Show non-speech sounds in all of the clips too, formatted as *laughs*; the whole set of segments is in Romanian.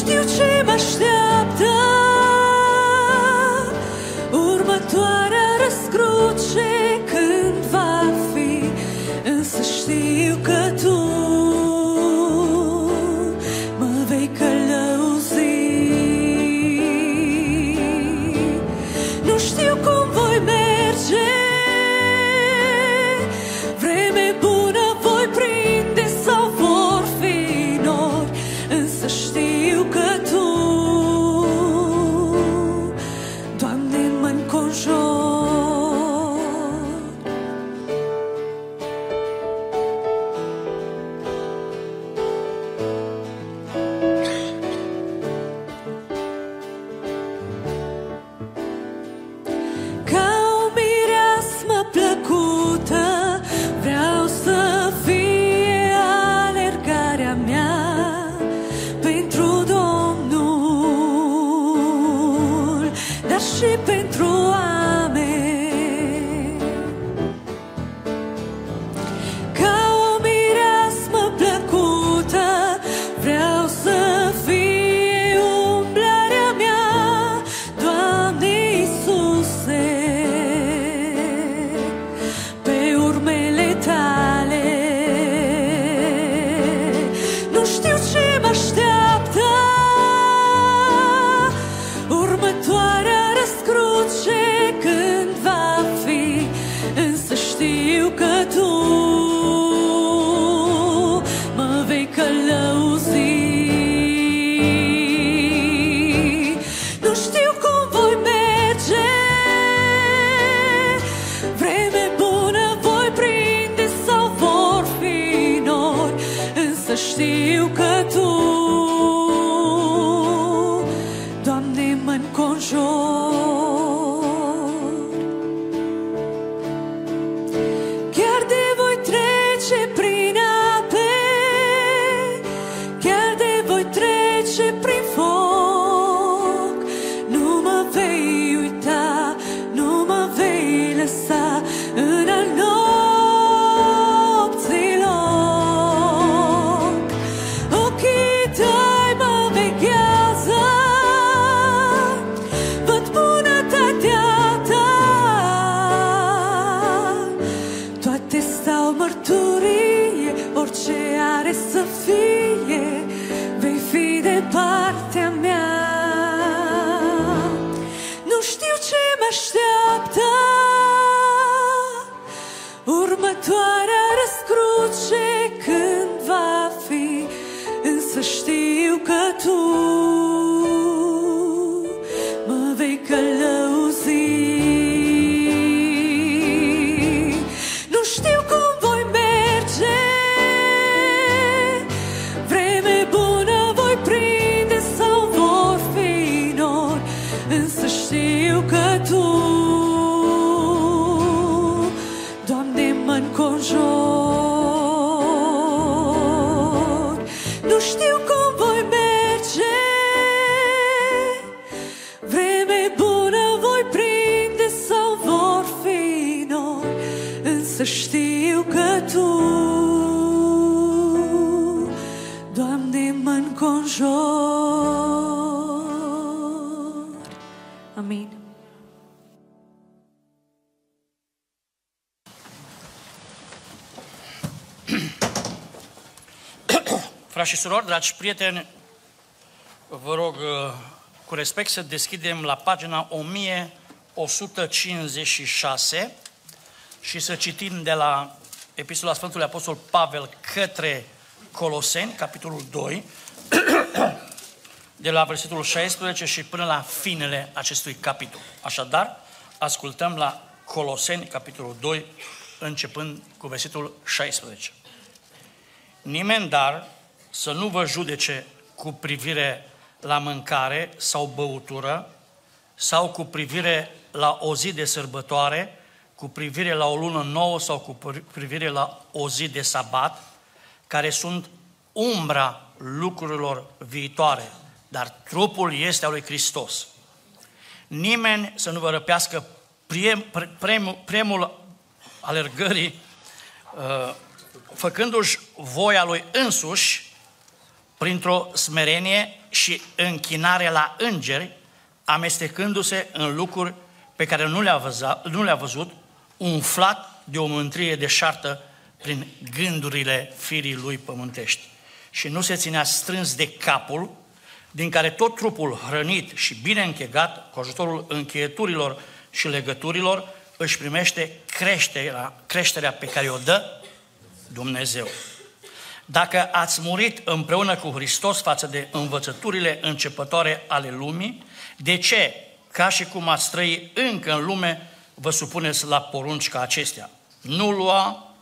już nie utrzymasz. Și surori, dragi prieteni, vă rog uh, cu respect să deschidem la pagina 1156 și să citim de la Epistola Sfântului Apostol Pavel către Coloseni, capitolul 2, de la versetul 16 și până la finele acestui capitol. Așadar, ascultăm la Coloseni, capitolul 2, începând cu versetul 16. Nimeni dar să nu vă judece cu privire la mâncare sau băutură sau cu privire la o zi de sărbătoare, cu privire la o lună nouă sau cu privire la o zi de sabat, care sunt umbra lucrurilor viitoare, dar trupul este al lui Hristos. Nimeni să nu vă răpească prem, premiul, premiul alergării uh, făcându-și voia lui însuși printr-o smerenie și închinare la îngeri, amestecându-se în lucruri pe care nu le-a, văzut, nu le-a văzut, umflat de o mântrie deșartă prin gândurile firii lui pământești. Și nu se ținea strâns de capul, din care tot trupul hrănit și bine închegat, cu ajutorul încheieturilor și legăturilor, își primește creșterea, creșterea pe care o dă Dumnezeu. Dacă ați murit împreună cu Hristos față de învățăturile începătoare ale lumii, de ce, ca și cum ați trăi încă în lume, vă supuneți la porunci ca acestea? Nu lua,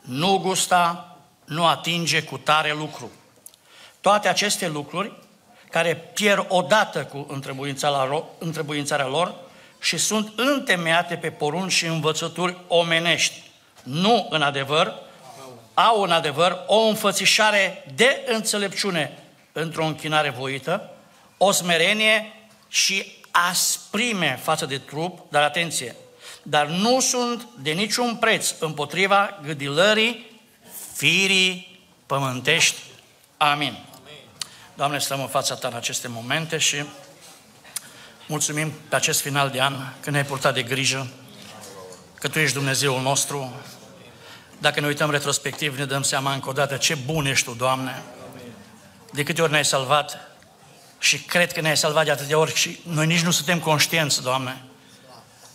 nu gusta, nu atinge cu tare lucru. Toate aceste lucruri care pierd odată cu întrebuințarea lor și sunt întemeiate pe porunci și învățături omenești. Nu în adevăr, au în adevăr o înfățișare de înțelepciune într-o închinare voită, o smerenie și asprime față de trup, dar atenție, dar nu sunt de niciun preț împotriva gâdilării firii pământești. Amin. Doamne, stăm în fața Ta în aceste momente și mulțumim pe acest final de an că ne-ai purtat de grijă, că Tu ești Dumnezeul nostru. Dacă ne uităm retrospectiv, ne dăm seama încă o dată ce bun ești Tu, Doamne. De câte ori ne-ai salvat și cred că ne-ai salvat de atâtea ori și noi nici nu suntem conștienți, Doamne.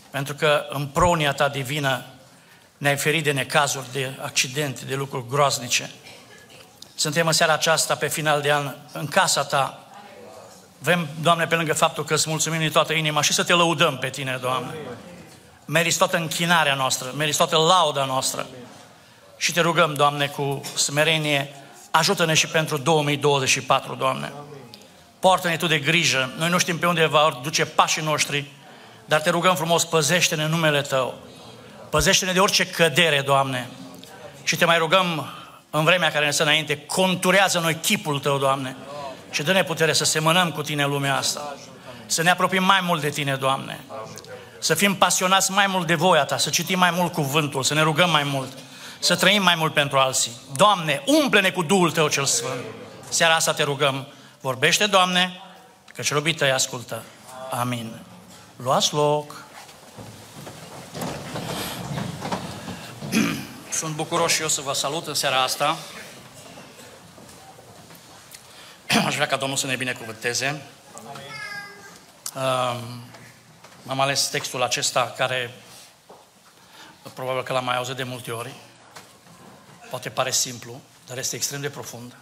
Pentru că în pronia Ta divină ne-ai ferit de necazuri, de accidente, de lucruri groaznice. Suntem în seara aceasta, pe final de an, în casa Ta. Vrem, Doamne, pe lângă faptul că îți mulțumim din toată inima și să Te lăudăm pe Tine, Doamne. Meriți toată închinarea noastră, meriți toată lauda noastră. Și Te rugăm, Doamne, cu smerenie, ajută-ne și pentru 2024, Doamne. Poartă-ne Tu de grijă. Noi nu știm pe unde va duce pașii noștri, dar Te rugăm frumos, păzește-ne numele Tău. Păzește-ne de orice cădere, Doamne. Și Te mai rugăm în vremea care ne stă înainte, conturează noi chipul Tău, Doamne, și dă-ne putere să semănăm cu Tine în lumea asta. Să ne apropiem mai mult de Tine, Doamne. Să fim pasionați mai mult de voia Ta, să citim mai mult cuvântul, să ne rugăm mai mult, să trăim mai mult pentru alții. Doamne, umple-ne cu Duhul Tău cel Sfânt. Seara asta te rugăm, vorbește, Doamne, că robii Tăi ascultă. Amin. Luați loc. *clears throat* Sunt bucuros și eu să vă salut în seara asta. *clears throat* Aș vrea ca Domnul să ne binecuvânteze. Um, am ales textul acesta care probabil că l-am mai auzit de multe ori. Poate pare simplu, dar este extrem de profund.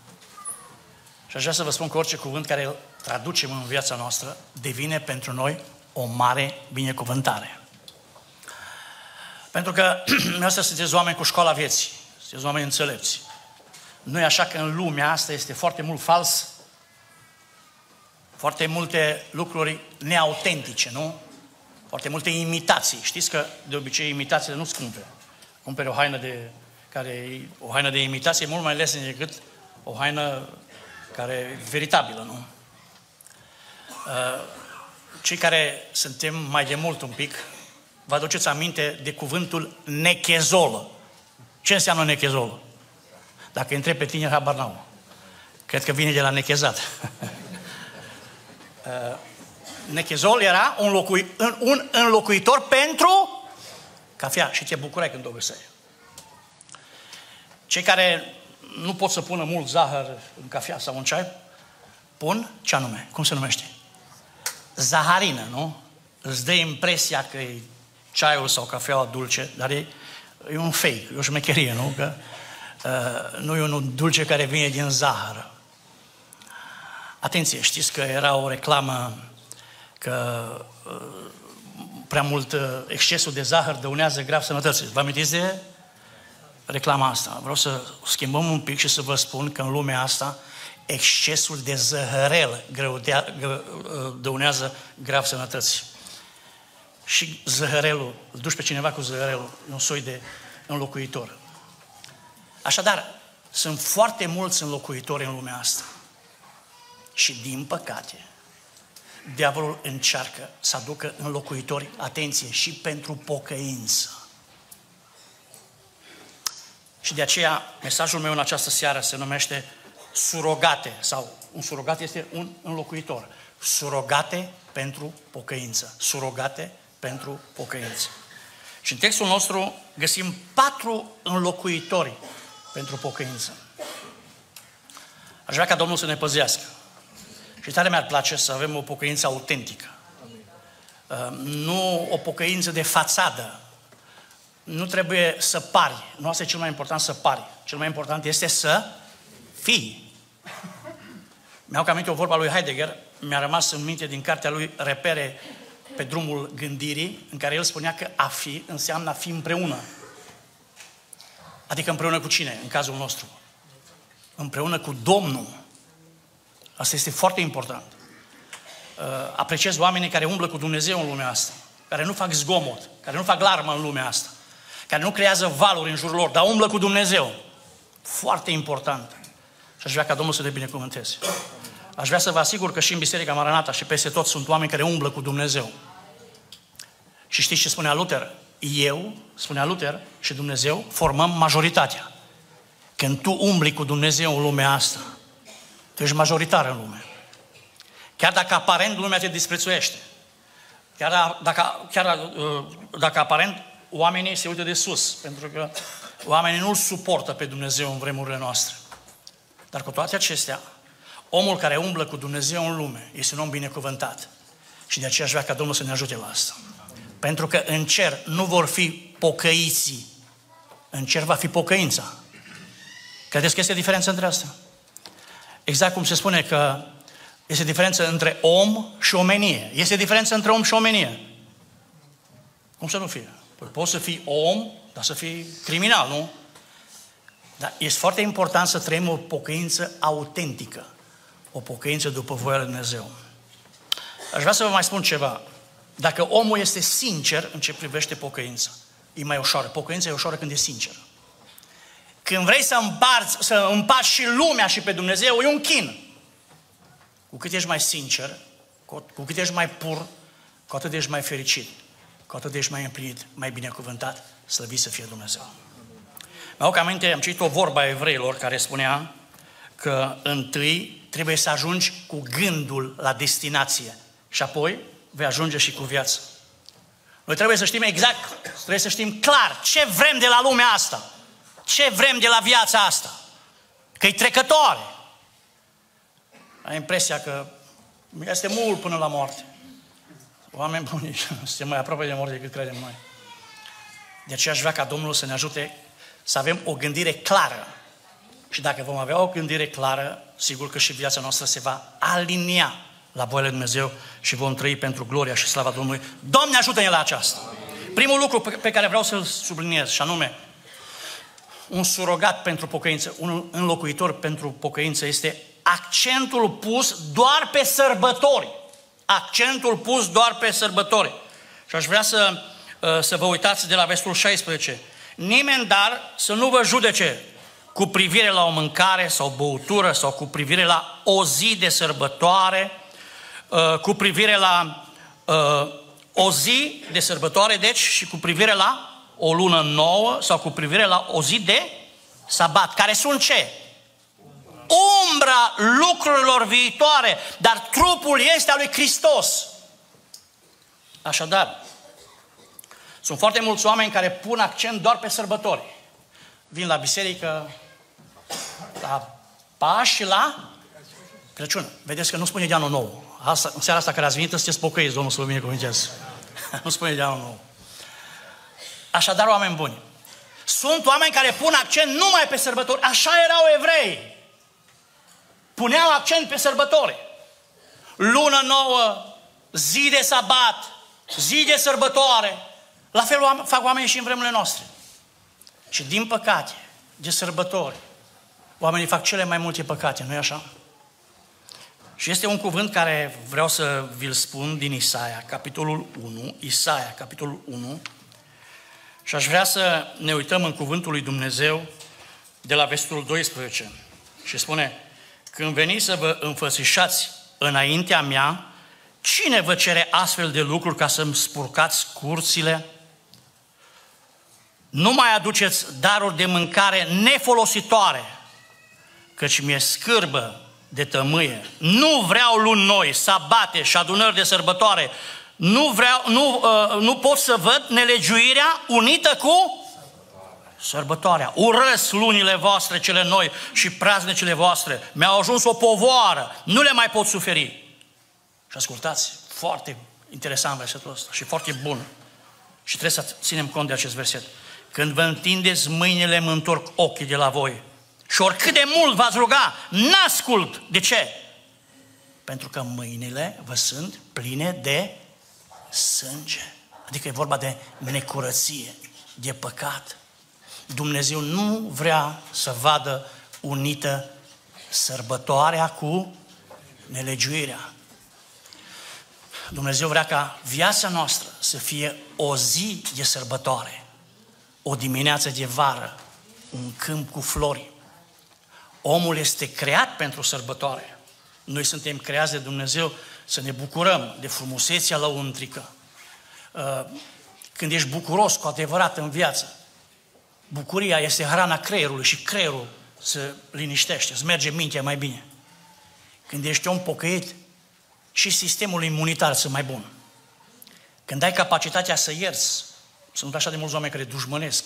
Și aș vrea să vă spun că orice cuvânt care îl traducem în viața noastră devine pentru noi o mare binecuvântare. Pentru că *clears throat* să sunteți oameni cu școala vieții, sunteți oameni înțelepți. Nu e așa că în lumea asta este foarte mult fals, foarte multe lucruri neautentice, nu? Foarte multe imitații. Știți că de obicei imitațiile nu scumpe. Cumpere o haină de, care, o haină de imitație e mult mai lesne decât o haină care e veritabilă, nu? Uh, cei care suntem mai de mult un pic, vă aduceți aminte de cuvântul nechezolă. Ce înseamnă nechezolă? Dacă întreb pe tine, habar n-au. Cred că vine de la nechezat. *laughs* Uh, nechezol era un, locui, un înlocuitor pentru cafea și te bucurai când o găseai. Cei care nu pot să pună mult zahăr în cafea sau în ceai, pun ce anume? Cum se numește? Zaharină, nu? Îți dă impresia că e ceaiul sau cafeaua dulce, dar e, e un fake, e o șmecherie, nu? Că uh, nu e un dulce care vine din zahăr. Atenție, știți că era o reclamă că uh, prea mult uh, excesul de zahăr dăunează grav sănătății. Vă amintiți de reclama asta? Vreau să schimbăm un pic și să vă spun că în lumea asta excesul de zăhărel uh, dăunează grav sănătății și zăhărelul, îl duci pe cineva cu zăhărelul, e un soi de înlocuitor. Așadar, sunt foarte mulți înlocuitori în lumea asta. Și din păcate, diavolul încearcă să aducă înlocuitori, atenție, și pentru pocăință. Și de aceea, mesajul meu în această seară se numește surogate, sau un surogat este un înlocuitor. Surogate pentru pocăință. Surogate pentru pocăință. Și în textul nostru găsim patru înlocuitori pentru pocăință. Aș vrea ca Domnul să ne păzească. Și tare mi-ar place să avem o pocăință autentică. Uh, nu o pocăință de fațadă. Nu trebuie să pari. Nu asta e cel mai important să pari. Cel mai important este să fii. Mi-au cam o vorba lui Heidegger, mi-a rămas în minte din cartea lui Repere pe drumul gândirii, în care el spunea că a fi înseamnă a fi împreună. Adică împreună cu cine, în cazul nostru? Împreună cu Domnul. Asta este foarte important. Uh, apreciez oamenii care umblă cu Dumnezeu în lumea asta, care nu fac zgomot, care nu fac larmă în lumea asta, care nu creează valuri în jurul lor, dar umblă cu Dumnezeu. Foarte important. Și aș vrea ca Domnul să te binecuvânteze. aș vrea să vă asigur că și în Biserica Maranata și peste tot sunt oameni care umblă cu Dumnezeu. Și știți ce spunea Luther? Eu, spunea Luther, și Dumnezeu formăm majoritatea. Când tu umbli cu Dumnezeu în lumea asta, tu ești majoritar în lume. Chiar dacă aparent lumea te disprețuiește, chiar dacă, chiar uh, dacă aparent oamenii se uită de sus, pentru că oamenii nu-L suportă pe Dumnezeu în vremurile noastre. Dar cu toate acestea, omul care umblă cu Dumnezeu în lume este un om binecuvântat. Și de aceea aș vrea ca Domnul să ne ajute la asta. Pentru că în cer nu vor fi pocăiții. În cer va fi pocăința. Credeți că este diferență între asta? Exact cum se spune că este diferență între om și omenie. Este diferență între om și omenie. Cum să nu fie? Păi poți să fii om, dar să fii criminal, nu? Dar este foarte important să trăim o pocăință autentică. O pocăință după voia lui Dumnezeu. Aș vrea să vă mai spun ceva. Dacă omul este sincer în ce privește pocăința, e mai ușoară. Pocăința e ușoară când e sincer. Când vrei să împarți, să împarți și lumea și pe Dumnezeu, e un chin. Cu cât ești mai sincer, cu, cu cât ești mai pur, cu atât ești mai fericit, cu atât ești mai împlinit, mai binecuvântat, slăvit să fie Dumnezeu. Mi-au aminte, am citit o vorba a evreilor care spunea că întâi trebuie să ajungi cu gândul la destinație și apoi vei ajunge și cu viață. Noi trebuie să știm exact, trebuie să știm clar ce vrem de la lumea asta, ce vrem de la viața asta, că e trecătoare, ai impresia că este mult până la moarte. Oameni buni, *laughs* suntem mai aproape de moarte decât credem noi. De aceea aș vrea ca Domnul să ne ajute să avem o gândire clară. Și dacă vom avea o gândire clară, sigur că și viața noastră se va alinia la voia lui Dumnezeu și vom trăi pentru gloria și slava Domnului. Doamne ajută-ne la aceasta! Primul lucru pe care vreau să-l subliniez, și anume, un surogat pentru pocăință, un înlocuitor pentru pocăință este accentul pus doar pe sărbători. Accentul pus doar pe sărbători. Și aș vrea să, uh, să vă uitați de la versetul 16. Nimeni dar să nu vă judece cu privire la o mâncare sau băutură sau cu privire la o zi de sărbătoare, uh, cu privire la uh, o zi de sărbătoare, deci, și cu privire la o lună nouă sau cu privire la o zi de sabat, care sunt ce? Umbra lucrurilor viitoare, dar trupul este al lui Hristos. Așadar, sunt foarte mulți oameni care pun accent doar pe sărbători. Vin la biserică, la Paști și la Crăciun. Vedeți că nu spune de anul nou. Asta, în seara asta care ați venit, sunteți pocăiți, Domnul să vă binecuvânteze. nu spune de anul nou. Așadar, oameni buni, sunt oameni care pun accent numai pe sărbători. Așa erau evrei puneau accent pe sărbători. Lună nouă, zi de sabat, zi de sărbătoare. La fel fac oamenii și în vremurile noastre. Și din păcate, de sărbători, oamenii fac cele mai multe păcate, nu-i așa? Și este un cuvânt care vreau să vi-l spun din Isaia, capitolul 1, Isaia, capitolul 1, și aș vrea să ne uităm în cuvântul lui Dumnezeu de la versetul 12. Și spune, când veniți să vă înfățișați înaintea mea, cine vă cere astfel de lucruri ca să-mi spurcați curțile? Nu mai aduceți daruri de mâncare nefolositoare, căci mi-e scârbă de tămâie. Nu vreau luni noi, sabate și adunări de sărbătoare. Nu, vreau, nu, uh, nu pot să văd nelegiuirea unită cu sărbătoarea. Urăsc lunile voastre cele noi și praznicile voastre. Mi-au ajuns o povoară. Nu le mai pot suferi. Și ascultați, foarte interesant versetul ăsta și foarte bun. Și trebuie să ținem cont de acest verset. Când vă întindeți mâinile, mă întorc ochii de la voi. Și oricât de mult v-ați ruga, n-ascult. De ce? Pentru că mâinile vă sunt pline de sânge. Adică e vorba de necurăție, de păcat. Dumnezeu nu vrea să vadă unită sărbătoarea cu nelegiuirea. Dumnezeu vrea ca viața noastră să fie o zi de sărbătoare, o dimineață de vară, un câmp cu flori. Omul este creat pentru sărbătoare. Noi suntem creați de Dumnezeu să ne bucurăm de frumusețea lăuntrică. Uh, când ești bucuros cu adevărat în viață, bucuria este hrana creierului și creierul se liniștește, îți merge mintea mai bine. Când ești om pocăit, și sistemul imunitar sunt mai bun. Când ai capacitatea să ierți, sunt așa de mulți oameni care dușmănesc,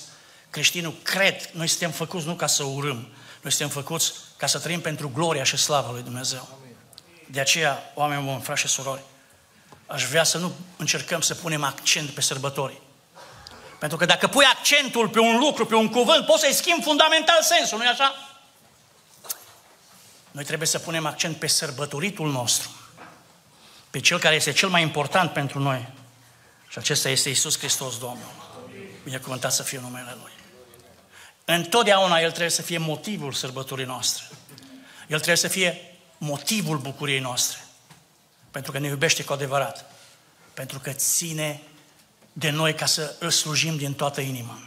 creștinul cred, noi suntem făcuți nu ca să urâm, noi suntem făcuți ca să trăim pentru gloria și slava lui Dumnezeu. De aceea, oameni buni, frați și surori, aș vrea să nu încercăm să punem accent pe sărbători. Pentru că dacă pui accentul pe un lucru, pe un cuvânt, poți să-i schimbi fundamental sensul, nu-i așa? Noi trebuie să punem accent pe sărbătoritul nostru, pe cel care este cel mai important pentru noi. Și acesta este Isus Hristos Domnul. Binecuvântat să fie numele Lui. Întotdeauna El trebuie să fie motivul sărbătorii noastre. El trebuie să fie motivul bucuriei noastre. Pentru că ne iubește cu adevărat. Pentru că ține de noi ca să îl slujim din toată inima.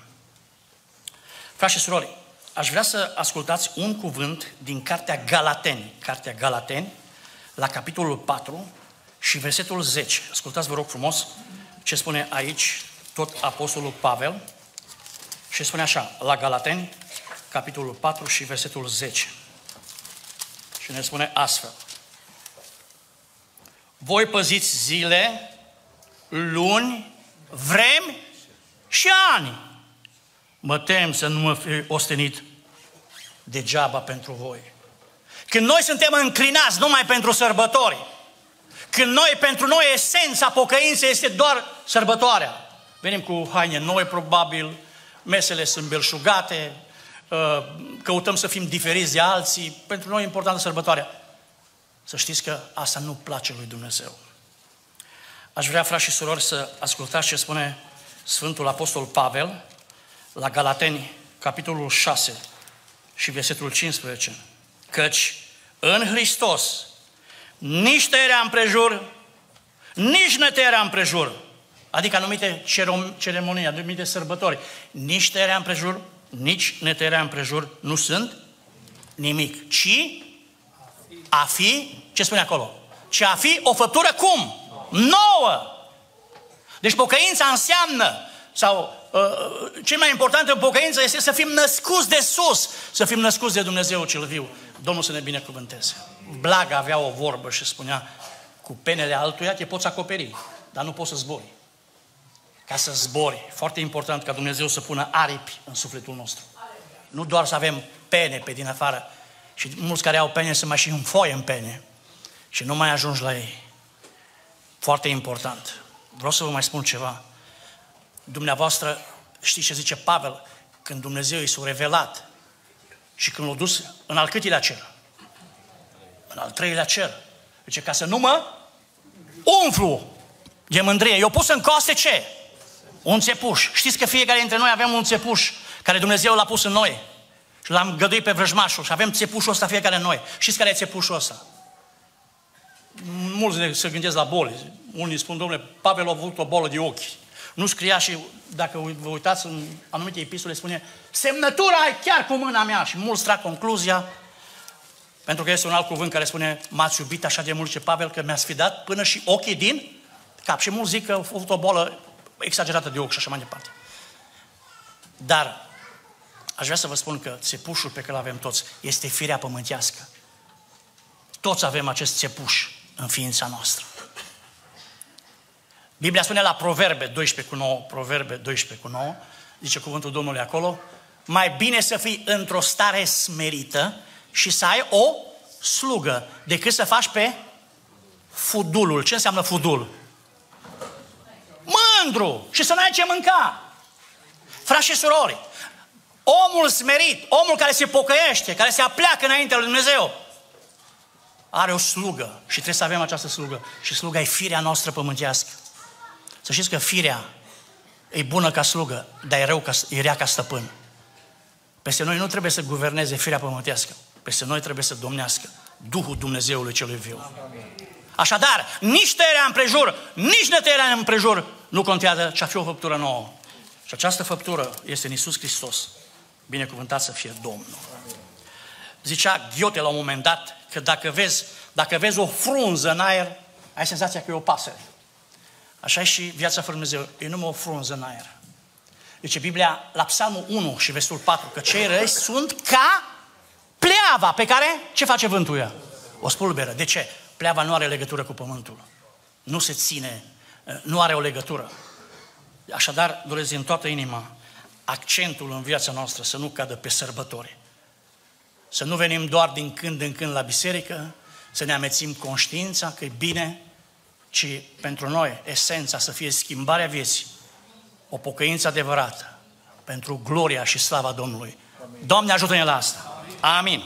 Frați și surori, aș vrea să ascultați un cuvânt din Cartea Galateni, Cartea Galateni, la capitolul 4 și versetul 10. Ascultați, vă rog frumos, ce spune aici tot Apostolul Pavel și spune așa, la Galateni, capitolul 4 și versetul 10. Și ne spune astfel. Voi păziți zile, luni, vremi și ani. Mă tem să nu mă fi ostenit degeaba pentru voi. Când noi suntem înclinați numai pentru sărbători, când noi, pentru noi, esența pocăinței este doar sărbătoarea. Venim cu haine noi, probabil, mesele sunt belșugate, uh, căutăm să fim diferiți de alții. Pentru noi e importantă sărbătoarea. Să știți că asta nu place lui Dumnezeu. Aș vrea, frați și surori, să ascultați ce spune Sfântul Apostol Pavel la Galateni, capitolul 6 și versetul 15. Căci în Hristos nici tăierea împrejur, nici nătăierea împrejur, adică anumite ceremonii, anumite sărbători, nici tăierea împrejur, nici netăierea împrejur nu sunt nimic, ci a fi, ce spune acolo? Ci a fi o făptură cum? Nouă! Deci pocăința înseamnă, sau uh, cel mai important în pocăință este să fim născuți de sus, să fim născuți de Dumnezeu cel viu. Domnul să ne binecuvânteze. Blaga avea o vorbă și spunea, cu penele altuia te poți acoperi, dar nu poți să zbori. Ca să zbori, foarte important ca Dumnezeu să pună aripi în sufletul nostru. Nu doar să avem pene pe din afară, și mulți care au pene să mai și foie în pene și nu mai ajungi la ei. Foarte important. Vreau să vă mai spun ceva. Dumneavoastră, știți ce zice Pavel? Când Dumnezeu i s-a revelat și când l-a dus în al câtilea cer? În al treilea cer. Zice, ca să nu mă umflu de mândrie. Eu pus în coste ce? Un țepuș. Știți că fiecare dintre noi avem un țepuș care Dumnezeu l-a pus în noi. Și l-am găduit pe vrăjmașul și avem țepușul ăsta fiecare noi. Știți care e țepușul ăsta? Mulți se gândesc la boli. Unii spun, domnule, Pavel a avut o bolă de ochi. Nu scria și, dacă vă uitați în anumite epistole, spune semnătura ai chiar cu mâna mea. Și mulți trag concluzia, pentru că este un alt cuvânt care spune m-ați iubit așa de mult ce Pavel că mi-a sfidat până și ochii din cap. Și mulți zic că a avut o bolă exagerată de ochi și așa mai departe. Dar aș vrea să vă spun că țepușul pe care îl avem toți este firea pământească. Toți avem acest țepuș în ființa noastră. Biblia spune la Proverbe 12 cu 9, Proverbe 12 cu 9, zice cuvântul Domnului acolo, mai bine să fii într-o stare smerită și să ai o slugă decât să faci pe fudulul. Ce înseamnă fudul? Mândru și să nu ai ce mânca. Frați și surori, omul smerit, omul care se pocăiește, care se apleacă înainte lui Dumnezeu, are o slugă și trebuie să avem această slugă. Și sluga e firea noastră pământească. Să știți că firea e bună ca slugă, dar e, rău ca, e rea ca stăpân. Peste noi nu trebuie să guverneze firea pământească. Peste noi trebuie să domnească Duhul Dumnezeului celui viu. Așadar, nici tăierea împrejur, nici netăierea împrejur nu contează, ci a fi o făptură nouă. Și această făptură este în Iisus Hristos. Binecuvântat să fie Domnul. Zicea Ghiote la un moment dat că dacă vezi Dacă vezi o frunză în aer, ai senzația că e o pasăre. Așa e și viața fără Dumnezeu. E numai o frunză în aer. Deci Biblia la Psalmul 1 și versetul 4, că cei răi sunt ca pleava pe care ce face vântul ea? O spulberă. De ce? Pleava nu are legătură cu pământul. Nu se ține, nu are o legătură. Așadar, doresc din toată inima accentul în viața noastră să nu cadă pe sărbători. Să nu venim doar din când în când la biserică, să ne amețim conștiința că e bine, ci pentru noi esența să fie schimbarea vieții, o pocăință adevărată, pentru gloria și slava Domnului. Doamne ajută-ne la asta. Amin.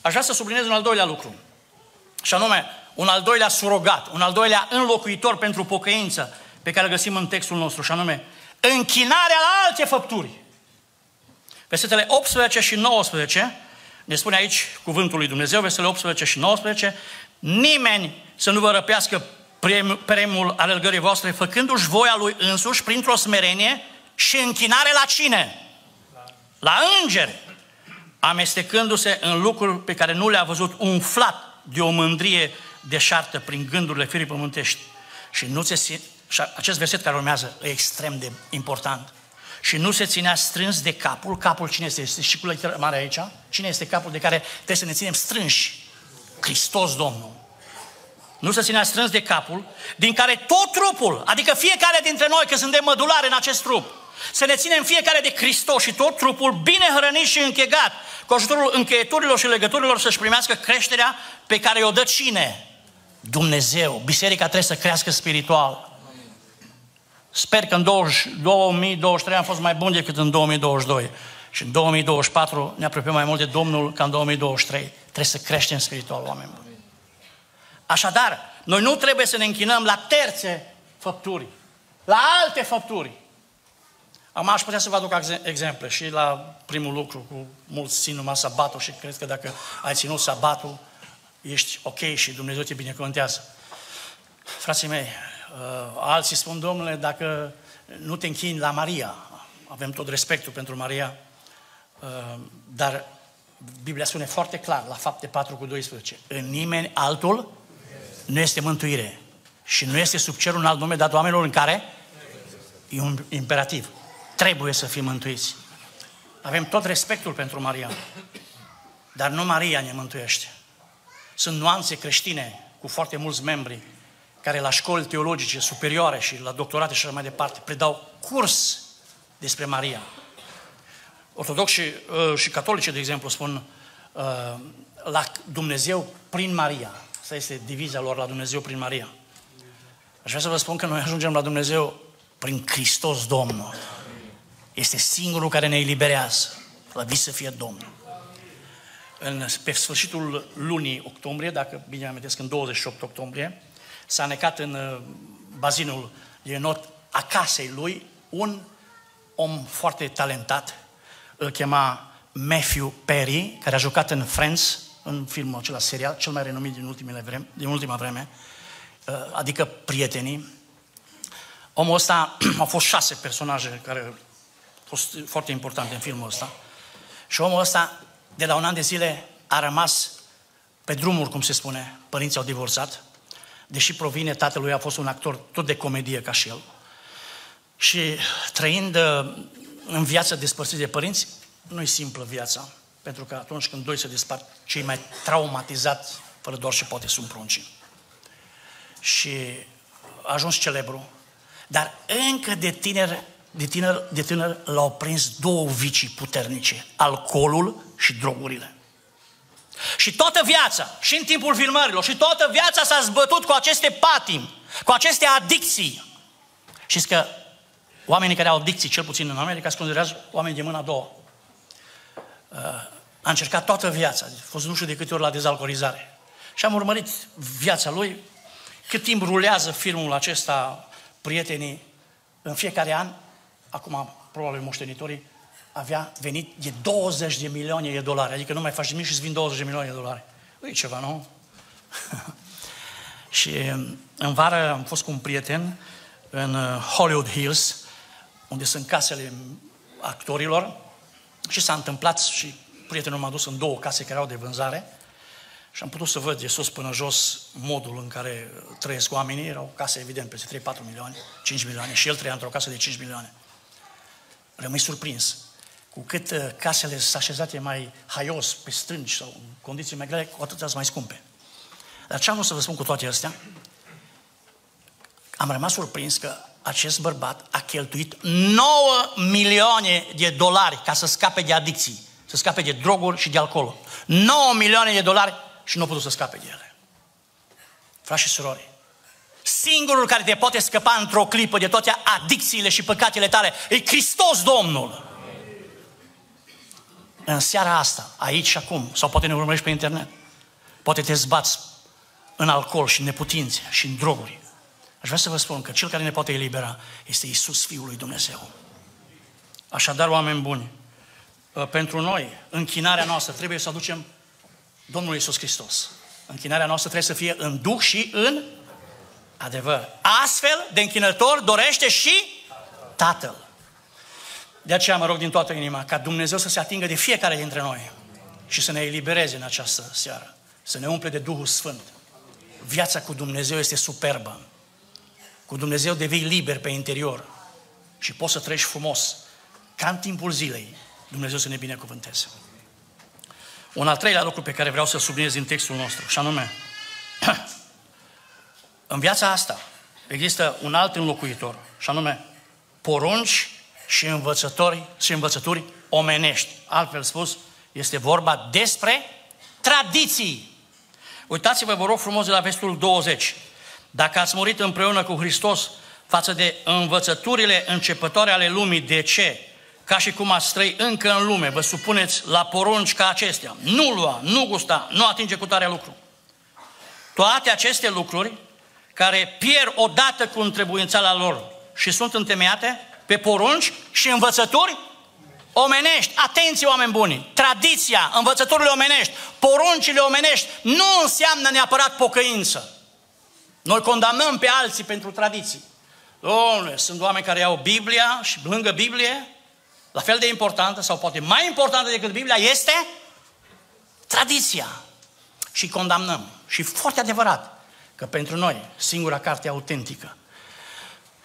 Aș vrea să subliniez un al doilea lucru. Și anume, un al doilea surogat, un al doilea înlocuitor pentru pocăință pe care îl găsim în textul nostru, și anume, închinarea la alte făpturi. Versetele 18 și 19 ne spune aici cuvântul lui Dumnezeu, versetele 18 și 19, nimeni să nu vă răpească premiul alergării voastre, făcându-și voia lui însuși printr-o smerenie și închinare la cine? La îngeri, amestecându-se în lucruri pe care nu le-a văzut umflat de o mândrie deșartă prin gândurile firii pământești. Și, nu se, și acest verset care urmează e extrem de important. Și nu se ținea strâns de capul. Capul cine este? Este și cu literă mare aici. Cine este capul de care trebuie să ne ținem strânși? Hristos Domnul. Nu se ținea strâns de capul, din care tot trupul, adică fiecare dintre noi, că suntem mădulare în acest trup, să ne ținem fiecare de Hristos și tot trupul bine hrănit și închegat, cu ajutorul încheieturilor și legăturilor să-și primească creșterea pe care o dă cine? Dumnezeu. Biserica trebuie să crească spiritual. Sper că în 2023 am fost mai bun decât în 2022. Și în 2024 ne apropiem mai mult de Domnul ca în 2023. Trebuie să creștem spiritual, oameni buni. Așadar, noi nu trebuie să ne închinăm la terțe făpturi, la alte făpturi. Acum aș putea să vă aduc exemple și la primul lucru, cu mulți țin numai sabatul și cred că dacă ai ținut sabatul, ești ok și Dumnezeu te binecuvântează. Frații mei, uh, alții spun, domnule, dacă nu te închini la Maria, avem tot respectul pentru Maria, uh, dar Biblia spune foarte clar, la fapte 4 cu 12, în nimeni altul nu este mântuire. Și nu este sub cerul un alt nume dat oamenilor în care e un imperativ. Trebuie să fim mântuiți. Avem tot respectul pentru Maria. Dar nu Maria ne mântuiește. Sunt nuanțe creștine cu foarte mulți membri care la școli teologice superioare și la doctorate și așa mai departe predau curs despre Maria. Ortodoxi uh, și catolici, de exemplu, spun uh, la Dumnezeu prin Maria. Asta este diviza lor la Dumnezeu prin Maria. Aș vrea să vă spun că noi ajungem la Dumnezeu prin Hristos Domnul. Este singurul care ne eliberează. Lăvit să fie Domnul. În, pe sfârșitul lunii octombrie, dacă bine am în 28 octombrie, s-a necat în uh, bazinul de not a casei lui un om foarte talentat, îl chema Matthew Perry, care a jucat în Friends, în filmul acela serial, cel mai renumit din, ultimele vreme, din ultima vreme, uh, adică Prietenii. Omul ăsta, *clears throat* au fost șase personaje care au fost foarte importante în filmul ăsta. Și omul ăsta, de la un an de zile, a rămas pe drumuri, cum se spune, părinții au divorțat, deși provine, tatălui a fost un actor tot de comedie ca și el. Și trăind uh, în viața despărțită de părinți, nu e simplă viața. Pentru că atunci când doi se despart, cei mai traumatizați, fără doar și poate, sunt pruncii. Și a ajuns celebru. Dar încă de tiner, de tiner, de tiner l-au prins două vicii puternice. Alcoolul și drogurile. Și toată viața, și în timpul filmărilor, și toată viața s-a zbătut cu aceste patimi, cu aceste adicții. Și că oamenii care au adicții, cel puțin în America, se considerează oameni de mâna a doua. Uh, a încercat toată viața, a fost nu știu de câte ori la dezalcoolizare. Și am urmărit viața lui, cât timp rulează filmul acesta, prietenii, în fiecare an, acum probabil moștenitorii, avea venit de 20 de milioane de dolari. Adică nu mai faci nimic și îți vin 20 de milioane de dolari. E ceva, nu? *laughs* și în vară am fost cu un prieten în uh, Hollywood Hills, unde sunt casele actorilor și s-a întâmplat și prietenul m-a dus în două case care erau de vânzare Și am putut să văd de sus până jos modul în care trăiesc oamenii. Erau case, evident, peste 3-4 milioane, 5 milioane. Și el trăia într-o casă de 5 milioane. Rămâi surprins. Cu cât uh, casele sunt așezate mai haios, pe strângi sau în condiții mai grele, cu atât sunt mai scumpe. Dar ce am vrut să vă spun cu toate astea? Am rămas surprins că acest bărbat a cheltuit 9 milioane de dolari ca să scape de adicții, să scape de droguri și de alcool. 9 milioane de dolari și nu a putut să scape de ele. Frați și surori, singurul care te poate scăpa într-o clipă de toate adicțiile și păcatele tale e Hristos Domnul. În seara asta, aici și acum, sau poate ne urmărești pe internet, poate te zbați în alcool și în neputințe și în droguri. Aș vrea să vă spun că cel care ne poate elibera este Isus, Fiul lui Dumnezeu. Așadar, oameni buni, uh, pentru noi, închinarea noastră trebuie să aducem Domnul Isus Hristos. Închinarea noastră trebuie să fie în duh și în adevăr. Astfel de închinător dorește și Tatăl. De aceea mă rog din toată inima ca Dumnezeu să se atingă de fiecare dintre noi și să ne elibereze în această seară, să ne umple de Duhul Sfânt. Viața cu Dumnezeu este superbă. Cu Dumnezeu devii liber pe interior și poți să treci frumos. Ca în timpul zilei, Dumnezeu să ne binecuvânteze. Un al treilea lucru pe care vreau să subliniez din textul nostru, și anume, *clears throat* în viața asta există un alt înlocuitor, și anume, porunci și învățători și învățături omenești. Altfel spus, este vorba despre tradiții. Uitați-vă, vă rog frumos, de la vestul 20. Dacă ați murit împreună cu Hristos față de învățăturile începătoare ale lumii, de ce? Ca și cum ați trăi încă în lume, vă supuneți la porunci ca acestea. Nu lua, nu gusta, nu atinge cu tare lucru. Toate aceste lucruri care pierd odată cu întrebuințala lor și sunt întemeiate pe porunci și învățături omenești. Atenție, oameni buni! Tradiția, învățăturile omenești, poruncile omenești nu înseamnă neapărat pocăință. Noi condamnăm pe alții pentru tradiții. Domnule, sunt oameni care au Biblia și lângă Biblie, la fel de importantă sau poate mai importantă decât Biblia, este tradiția. Și condamnăm. Și foarte adevărat că pentru noi singura carte autentică,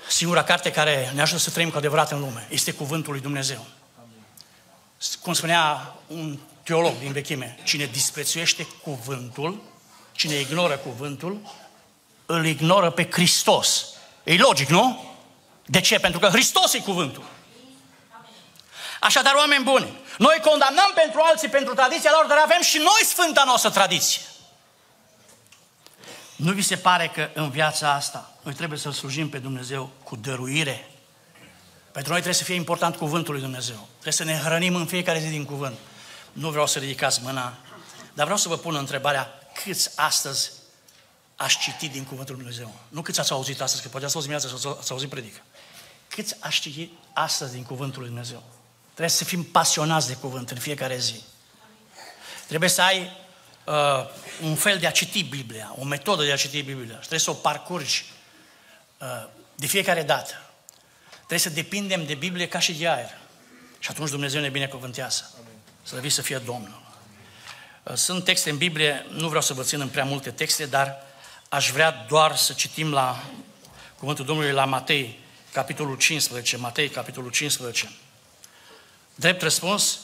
singura carte care ne ajută să trăim cu adevărat în lume, este Cuvântul lui Dumnezeu. Cum spunea un teolog din vechime, cine disprețuiește cuvântul, cine ignoră cuvântul, îl ignoră pe Hristos. E logic, nu? De ce? Pentru că Hristos e cuvântul. Așadar, oameni buni, noi condamnăm pentru alții pentru tradiția lor, dar avem și noi sfânta noastră tradiție. Nu vi se pare că în viața asta noi trebuie să slujim pe Dumnezeu cu dăruire? Pentru noi trebuie să fie important cuvântul lui Dumnezeu. Trebuie să ne hrănim în fiecare zi din cuvânt. Nu vreau să ridicați mâna, dar vreau să vă pun întrebarea câți astăzi aș citi din Cuvântul Lui Dumnezeu. Nu câți ați auzit astăzi, că poate ați auzit dimineața și ați auzit predică. Câți aș citi astăzi din Cuvântul Lui Dumnezeu? Trebuie să fim pasionați de cuvânt în fiecare zi. Trebuie să ai uh, un fel de a citi Biblia, o metodă de a citi Biblia. Și trebuie să o parcurgi uh, de fiecare dată. Trebuie să depindem de Biblie ca și de aer. Și atunci Dumnezeu ne binecuvântează. Să vii să fie Domnul. Uh, sunt texte în Biblie, nu vreau să vă țin în prea multe texte, dar aș vrea doar să citim la cuvântul Domnului la Matei, capitolul 15, Matei, capitolul 15. Drept răspuns,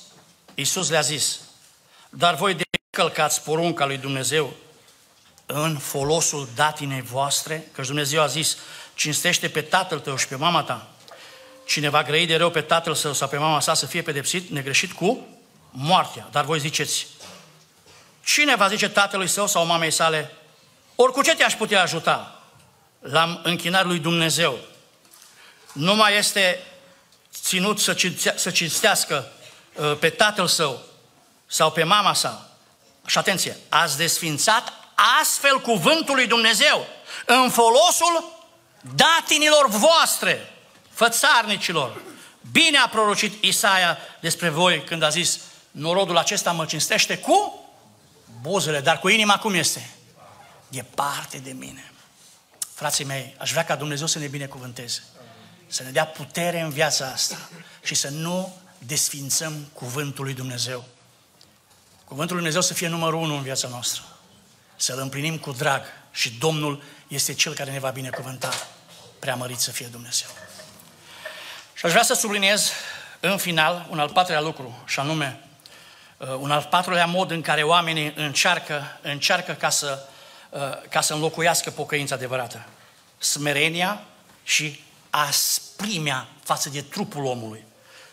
Iisus le-a zis, dar voi de călcați porunca lui Dumnezeu în folosul datinei voastre, că Dumnezeu a zis, cinstește pe tatăl tău și pe mama ta. Cine va grăi de rău pe tatăl său sau pe mama sa să fie pedepsit, negreșit cu moartea. Dar voi ziceți, cine va zice tatălui său sau mamei sale, ori cu ce te-aș putea ajuta? La închinarea lui Dumnezeu. Nu mai este ținut să, să cinstească uh, pe tatăl său sau pe mama sa. Și atenție, ați desfințat astfel cuvântul lui Dumnezeu în folosul datinilor voastre, fățarnicilor. Bine a prorocit Isaia despre voi când a zis, norodul acesta mă cinstește cu buzele, dar cu inima cum este? departe de mine. Frații mei, aș vrea ca Dumnezeu să ne binecuvânteze, să ne dea putere în viața asta și să nu desfințăm cuvântul lui Dumnezeu. Cuvântul lui Dumnezeu să fie numărul unu în viața noastră. să-l împlinim cu drag și Domnul este Cel care ne va binecuvânta. Preamărit să fie Dumnezeu. Și aș vrea să subliniez în final un al patrulea lucru, și anume uh, un al patrulea mod în care oamenii încearcă, încearcă ca, să, uh, ca să înlocuiască pocăința adevărată. Smerenia și asprimea față de trupul omului.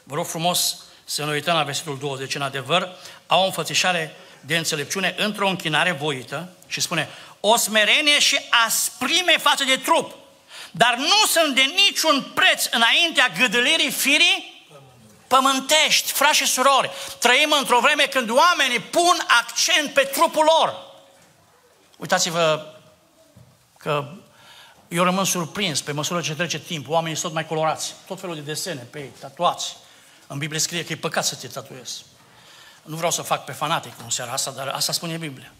Vă rog frumos să ne uităm la versetul 20. În adevăr, au o înfățișare de înțelepciune într-o închinare voită și spune o smerenie și asprime față de trup, dar nu sunt de niciun preț înaintea gâdălirii firii pământești, frați și surori. Trăim într-o vreme când oamenii pun accent pe trupul lor. Uitați-vă că eu rămân surprins pe măsură ce trece timp. Oamenii sunt tot mai colorați, tot felul de desene pe ei, tatuați. În Biblie scrie că e păcat să te tatuezi. Nu vreau să fac pe fanatic în seara asta, dar asta spune Biblia.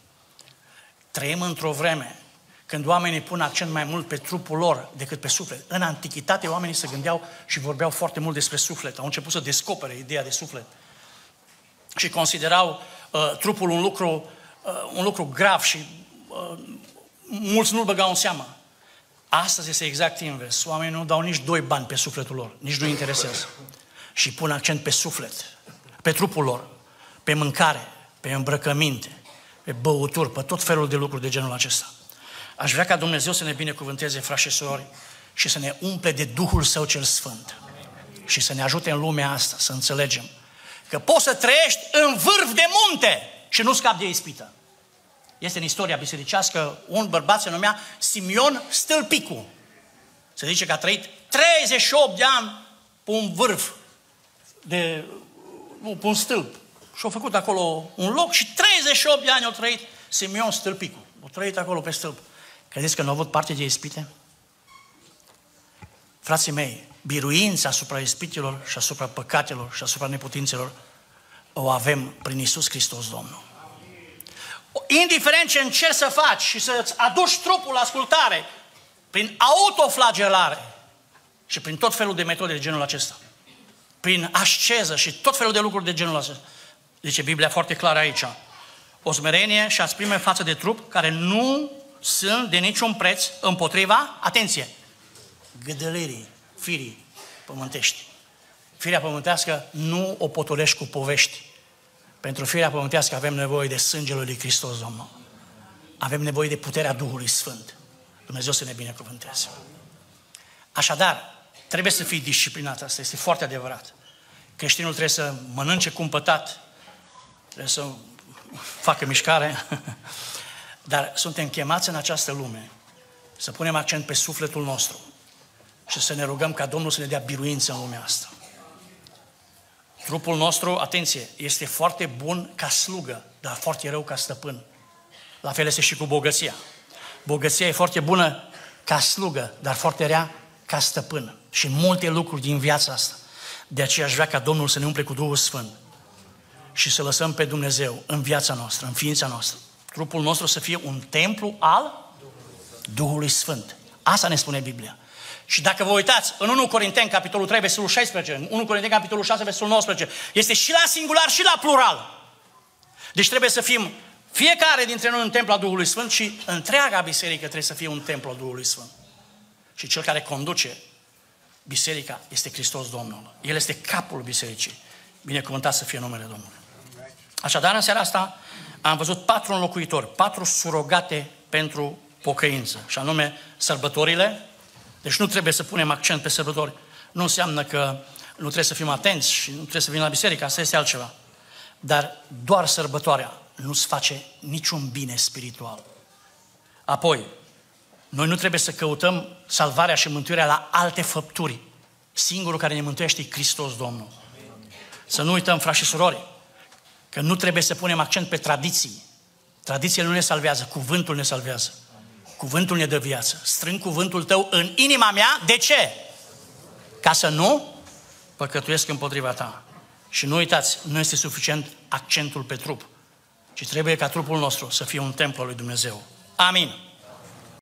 Trăim într-o vreme când oamenii pun accent mai mult pe trupul lor decât pe suflet. În antichitate oamenii se gândeau și vorbeau foarte mult despre suflet. Au început să descopere ideea de suflet. Și considerau uh, trupul un lucru, uh, un lucru grav și uh, mulți nu-l băgau în seamă. Astăzi este exact invers. Oamenii nu dau nici doi bani pe sufletul lor, nici nu interesează. Și pun accent pe suflet, pe trupul lor, pe mâncare, pe îmbrăcăminte, pe băuturi, pe tot felul de lucruri de genul acesta. Aș vrea ca Dumnezeu să ne binecuvânteze, frați și surori, și să ne umple de Duhul Său cel Sfânt. Și să ne ajute în lumea asta să înțelegem că poți să trăiești în vârf de munte și nu scapi de ispită. Este în istoria bisericească un bărbat se numea Simion Stâlpicu. Se zice că a trăit 38 de ani pe un vârf de, pe un stâlp. Și au făcut acolo un loc și 38 de ani au trăit Simion Stâlpicu. Au trăit acolo pe stâlp. Credeți că nu au avut parte de ispite? Frații mei, biruința asupra ispitelor și asupra păcatelor și asupra neputințelor o avem prin Isus Hristos Domnul. Indiferent ce încerci să faci și să-ți aduci trupul la ascultare, prin autoflagelare și prin tot felul de metode de genul acesta, prin asceză și tot felul de lucruri de genul acesta, zice Biblia foarte clar aici, o smerenie și asprime față de trup care nu sunt de niciun preț împotriva, atenție, gâdălirii, firii pământești. Firea pământească nu o potolești cu povești. Pentru firea pământească avem nevoie de sângele lui Hristos, Domnul. Avem nevoie de puterea Duhului Sfânt. Dumnezeu să ne binecuvânteze. Așadar, trebuie să fii disciplinat, asta este foarte adevărat. Creștinul trebuie să mănânce cumpătat, trebuie să facă mișcare, *laughs* Dar suntem chemați în această lume să punem accent pe sufletul nostru și să ne rugăm ca Domnul să ne dea biruință în lumea asta. Trupul nostru, atenție, este foarte bun ca slugă, dar foarte rău ca stăpân. La fel este și cu bogăția. Bogăția e foarte bună ca slugă, dar foarte rea ca stăpân. Și multe lucruri din viața asta. De aceea aș vrea ca Domnul să ne umple cu Duhul Sfânt și să lăsăm pe Dumnezeu în viața noastră, în ființa noastră trupul nostru să fie un templu al Duhului Sfânt. Asta ne spune Biblia. Și dacă vă uitați, în 1 Corinteni, capitolul 3, versetul 16, în 1 Corinteni, capitolul 6, versetul 19, este și la singular și la plural. Deci trebuie să fim fiecare dintre noi un templu al Duhului Sfânt și întreaga biserică trebuie să fie un templu al Duhului Sfânt. Și cel care conduce biserica este Hristos Domnul. El este capul bisericii. Binecuvântat să fie numele Domnului. Așadar, în seara asta am văzut patru înlocuitori, patru surogate pentru pocăință, și anume sărbătorile. Deci nu trebuie să punem accent pe sărbători. Nu înseamnă că nu trebuie să fim atenți și nu trebuie să vin la biserică, asta este altceva. Dar doar sărbătoarea nu-ți face niciun bine spiritual. Apoi, noi nu trebuie să căutăm salvarea și mântuirea la alte făpturi. Singurul care ne mântuiește e Hristos Domnul. Să nu uităm, frați și surori, Că nu trebuie să punem accent pe tradiții. Tradițiile nu ne salvează, cuvântul ne salvează. Cuvântul ne dă viață. Strâng cuvântul tău în inima mea. De ce? Ca să nu păcătuiesc împotriva ta. Și nu uitați, nu este suficient accentul pe trup, ci trebuie ca trupul nostru să fie un templu al lui Dumnezeu. Amin.